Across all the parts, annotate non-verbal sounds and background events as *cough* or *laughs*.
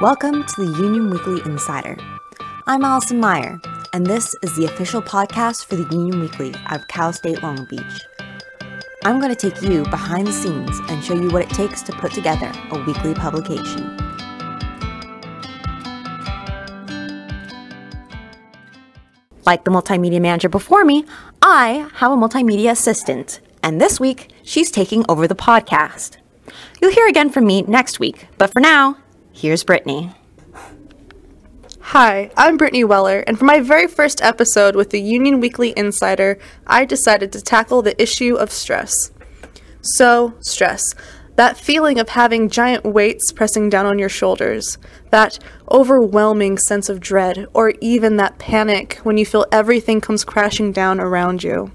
Welcome to the Union Weekly Insider. I'm Allison Meyer, and this is the official podcast for the Union Weekly of Cal State Long Beach. I'm going to take you behind the scenes and show you what it takes to put together a weekly publication. Like the multimedia manager before me, I have a multimedia assistant, and this week she's taking over the podcast. You'll hear again from me next week, but for now, here's Brittany. Hi, I'm Brittany Weller, and for my very first episode with the Union Weekly Insider, I decided to tackle the issue of stress. So, stress. That feeling of having giant weights pressing down on your shoulders. That overwhelming sense of dread, or even that panic when you feel everything comes crashing down around you.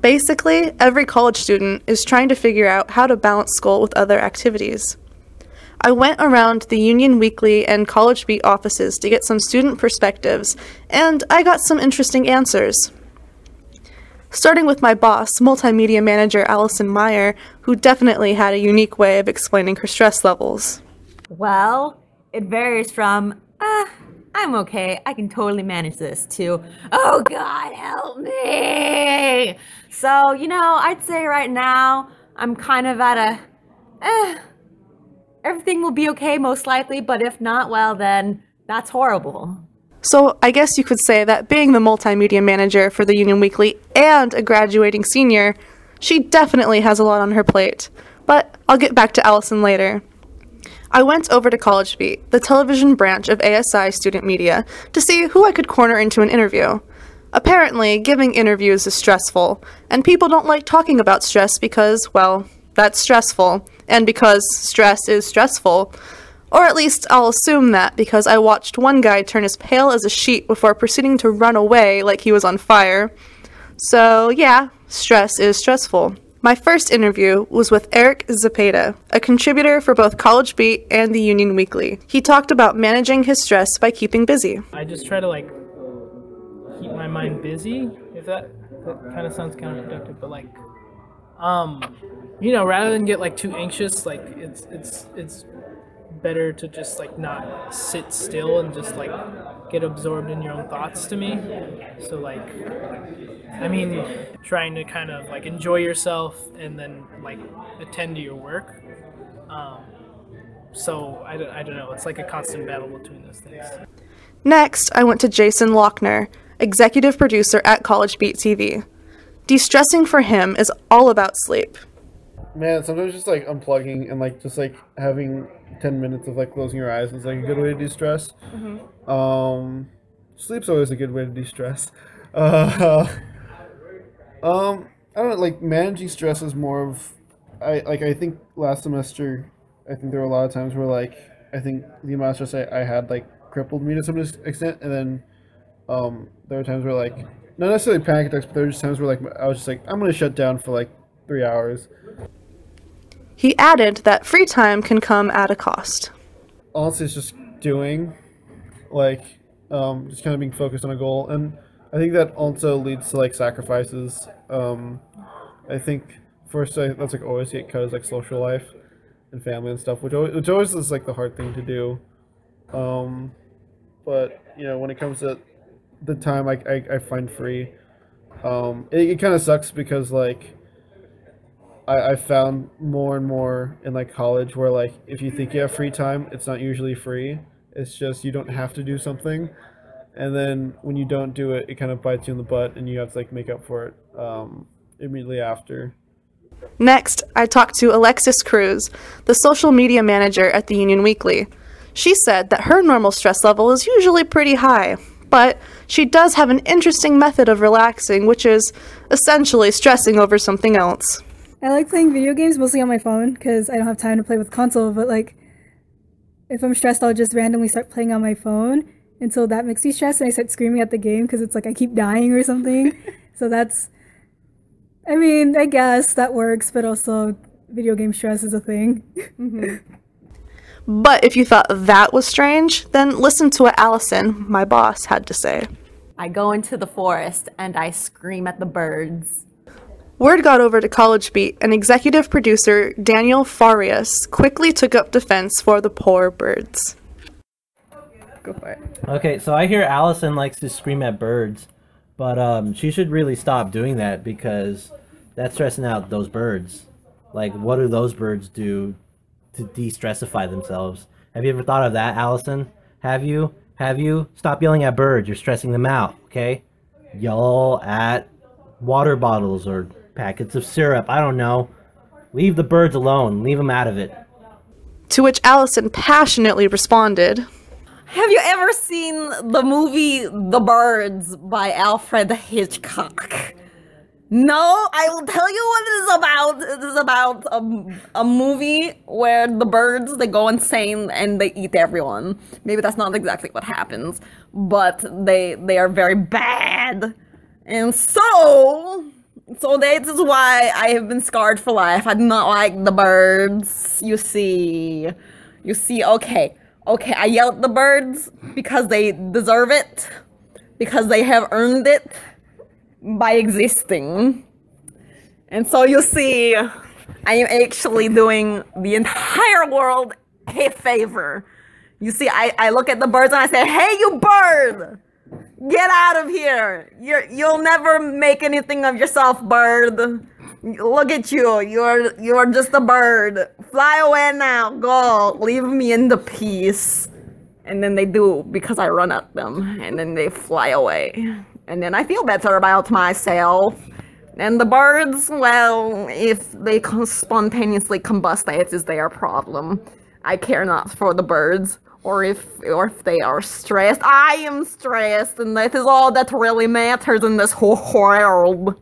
Basically, every college student is trying to figure out how to balance school with other activities. I went around the Union Weekly and College Beat offices to get some student perspectives, and I got some interesting answers. Starting with my boss, multimedia manager Allison Meyer, who definitely had a unique way of explaining her stress levels. Well, it varies from, ah, I'm okay, I can totally manage this, to, oh God, help me! So, you know, I'd say right now, I'm kind of at a, eh, everything will be okay most likely, but if not, well, then that's horrible. So, I guess you could say that being the multimedia manager for the Union Weekly and a graduating senior, she definitely has a lot on her plate. But I'll get back to Allison later. I went over to College Beat, the television branch of ASI Student Media, to see who I could corner into an interview. Apparently, giving interviews is stressful, and people don't like talking about stress because, well, that's stressful, and because stress is stressful. Or at least I'll assume that because I watched one guy turn as pale as a sheet before proceeding to run away like he was on fire. So, yeah, stress is stressful. My first interview was with Eric Zapata, a contributor for both College Beat and the Union Weekly. He talked about managing his stress by keeping busy. I just try to like keep my mind busy, if that, that kind of sounds counterproductive, but like um you know rather than get like too anxious like it's it's it's better to just like not sit still and just like get absorbed in your own thoughts to me so like i mean trying to kind of like enjoy yourself and then like attend to your work um so I I don't know it's like a constant battle between those things Next, I went to Jason Lochner, executive producer at College Beat TV. De stressing for him is all about sleep. Man, sometimes just like unplugging and like just like having ten minutes of like closing your eyes is like a good way to de-stress. Um, sleep's always a good way to de-stress. *laughs* Uh, um, I don't know. Like managing stress is more of, I like I think last semester, I think there were a lot of times where like I think the amount of stress I, I had like crippled me to some extent, and then um, there were times where like not necessarily panic attacks, but there were just times where like I was just like I'm gonna shut down for like three hours. He added that free time can come at a cost. honestly it's just doing like um, just kind of being focused on a goal and i think that also leads to like sacrifices. Um, i think first I, that's like always get cut is like social life and family and stuff which always, which always is like the hard thing to do. Um, but you know when it comes to the time i, I, I find free. Um, it, it kind of sucks because like I, I found more and more in like college where like if you think you have free time, it's not usually free. It's just you don't have to do something, and then when you don't do it, it kind of bites you in the butt, and you have to like make up for it um, immediately after. Next, I talked to Alexis Cruz, the social media manager at the Union Weekly. She said that her normal stress level is usually pretty high, but she does have an interesting method of relaxing, which is essentially stressing over something else. I like playing video games mostly on my phone because I don't have time to play with console. But like, if I'm stressed, I'll just randomly start playing on my phone until that makes me stressed, and I start screaming at the game because it's like I keep dying or something. *laughs* so that's, I mean, I guess that works, but also video game stress is a thing. Mm-hmm. *laughs* But if you thought that was strange, then listen to what Allison, my boss, had to say. I go into the forest and I scream at the birds. Word got over to College Beat, and executive producer Daniel Farias quickly took up defense for the poor birds. Go for it. Okay, so I hear Allison likes to scream at birds, but um, she should really stop doing that because that's stressing out those birds. Like, what do those birds do to de-stressify themselves? Have you ever thought of that, Allison? Have you? Have you? Stop yelling at birds. You're stressing them out. Okay? Yell at water bottles or packets of syrup. I don't know. Leave the birds alone. Leave them out of it. To which Allison passionately responded, Have you ever seen the movie The Birds by Alfred Hitchcock? No, I will tell you what it is about. It is about a, a movie where the birds they go insane and they eat everyone. Maybe that's not exactly what happens, but they they are very bad. And so so that is why I have been scarred for life. I do not like the birds. You see. You see, okay. Okay, I yell at the birds because they deserve it. Because they have earned it by existing. And so you see, I am actually doing the entire world a favor. You see, I, I look at the birds and I say, Hey, you bird! Get out of here! You're, you'll never make anything of yourself, bird. Look at you. You're you're just a bird. Fly away now. Go. Leave me in the peace. And then they do because I run at them, and then they fly away. And then I feel better about myself. And the birds, well, if they spontaneously combust, that is their problem. I care not for the birds, or if or if they are stressed. I am stressed, and that is all that really matters in this whole world.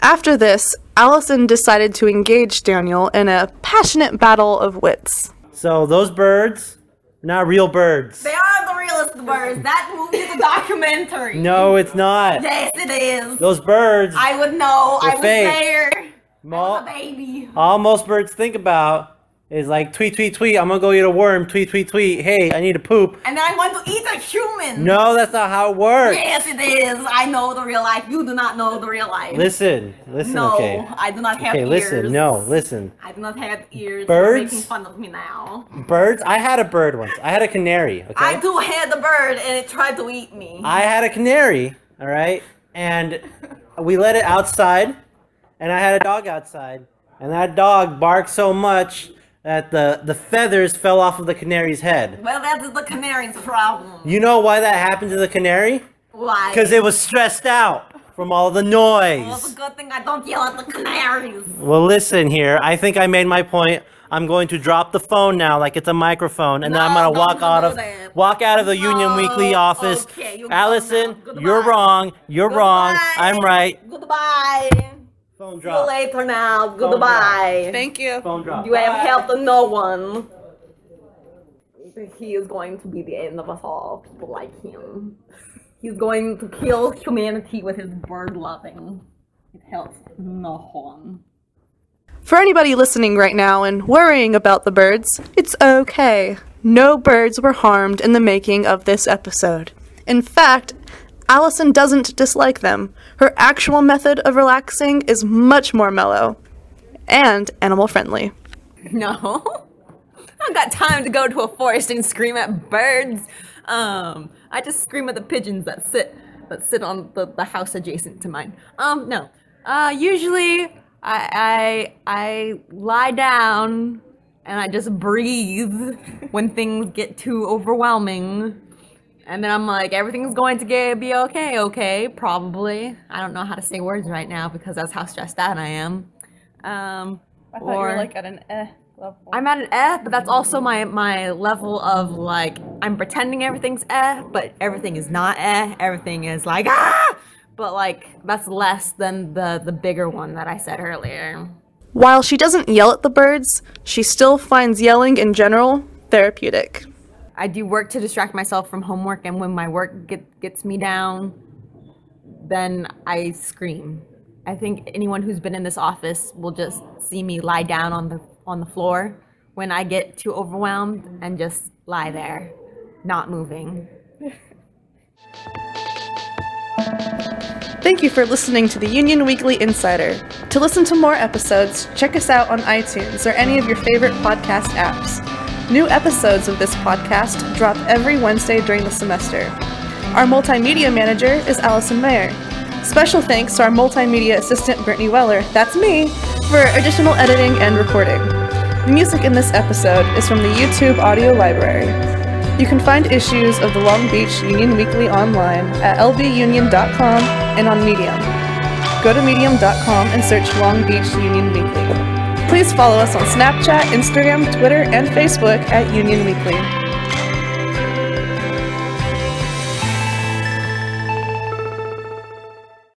After this, Allison decided to engage Daniel in a passionate battle of wits. So those birds, not real birds. They are the realest birds. That movie is a documentary. No, it's not. Yes, it is. Those birds, I would know. I They're was fake. there. I was a baby. all most birds think about is like tweet, tweet, tweet. I'm gonna go eat a worm. Tweet, tweet, tweet. Hey, I need to poop. And then I want to eat a human. No, that's not how it works. Yes, it is. I know the real life. You do not know the real life. Listen, listen. no, Okay. I do not have ears. Okay, ears. listen. No, listen. I do not have ears. Birds? You're making fun of me now. Birds. I had a bird once. I had a canary. Okay. I do have the bird, and it tried to eat me. I had a canary, all right, and we let it outside, and I had a dog outside, and that dog barked so much that the the feathers fell off of the canary's head. well, that is the canary's problem. You know why that happened to the canary? Why? Because it was stressed out from all the Well, it's noise. a good thing I don't yell at the canaries. Well, listen here. I think I made my point. I'm going to drop the phone now, like it's a microphone, and then I'm gonna walk out of that. walk out of the Union Weekly office. okay, you go Allison, you're wrong. You're wrong. I'm right. Goodbye. Phone See you drop. later now. Goodbye. Thank you. Phone drop. You have helped no one. He is going to be the end of us all, people like him. He's going to kill humanity with his bird loving. It helps no one. For anybody listening right now and worrying about the birds, it's okay. No birds were harmed in the making of this episode. In fact, Allison doesn't dislike them. Her actual method of relaxing is much more mellow and animal friendly. *laughs* No. I don't got time to go to a forest and scream at birds. Um, I just scream at the pigeons that sit that sit on the, the house adjacent to mine. Um, no. Uh, usually I, I I lie down and I just breathe when things get too overwhelming. And then I'm like, everything's going to get be okay, okay, probably. I don't know how to say words right now because that's how stressed out I am. Um, I thought or you were like at an eh level. I'm at an eh, but that's also my my level of like I'm pretending everything's eh, but everything is not eh. Everything is like ah, but like that's less than the the bigger one that I said earlier. While she doesn't yell at the birds, she still finds yelling in general therapeutic. I do work to distract myself from homework, and when my work get, gets me down, then I scream. I think anyone who's been in this office will just see me lie down on the on the floor when I get too overwhelmed and just lie there, not moving. *laughs* Thank you for listening to the Union Weekly Insider. To listen to more episodes, check us out on iTunes or any of your favorite podcast apps. New episodes of this podcast drop every Wednesday during the semester. Our multimedia manager is Allison Mayer. Special thanks to our multimedia assistant Brittany Weller, that's me, for additional editing and recording. The music in this episode is from the YouTube Audio Library. You can find issues of the Long Beach Union Weekly online at lbunion.com and on Medium. Go to medium.com and search Long Beach Union Weekly. Please follow us on Snapchat, Instagram, Twitter, and Facebook at Union Weekly.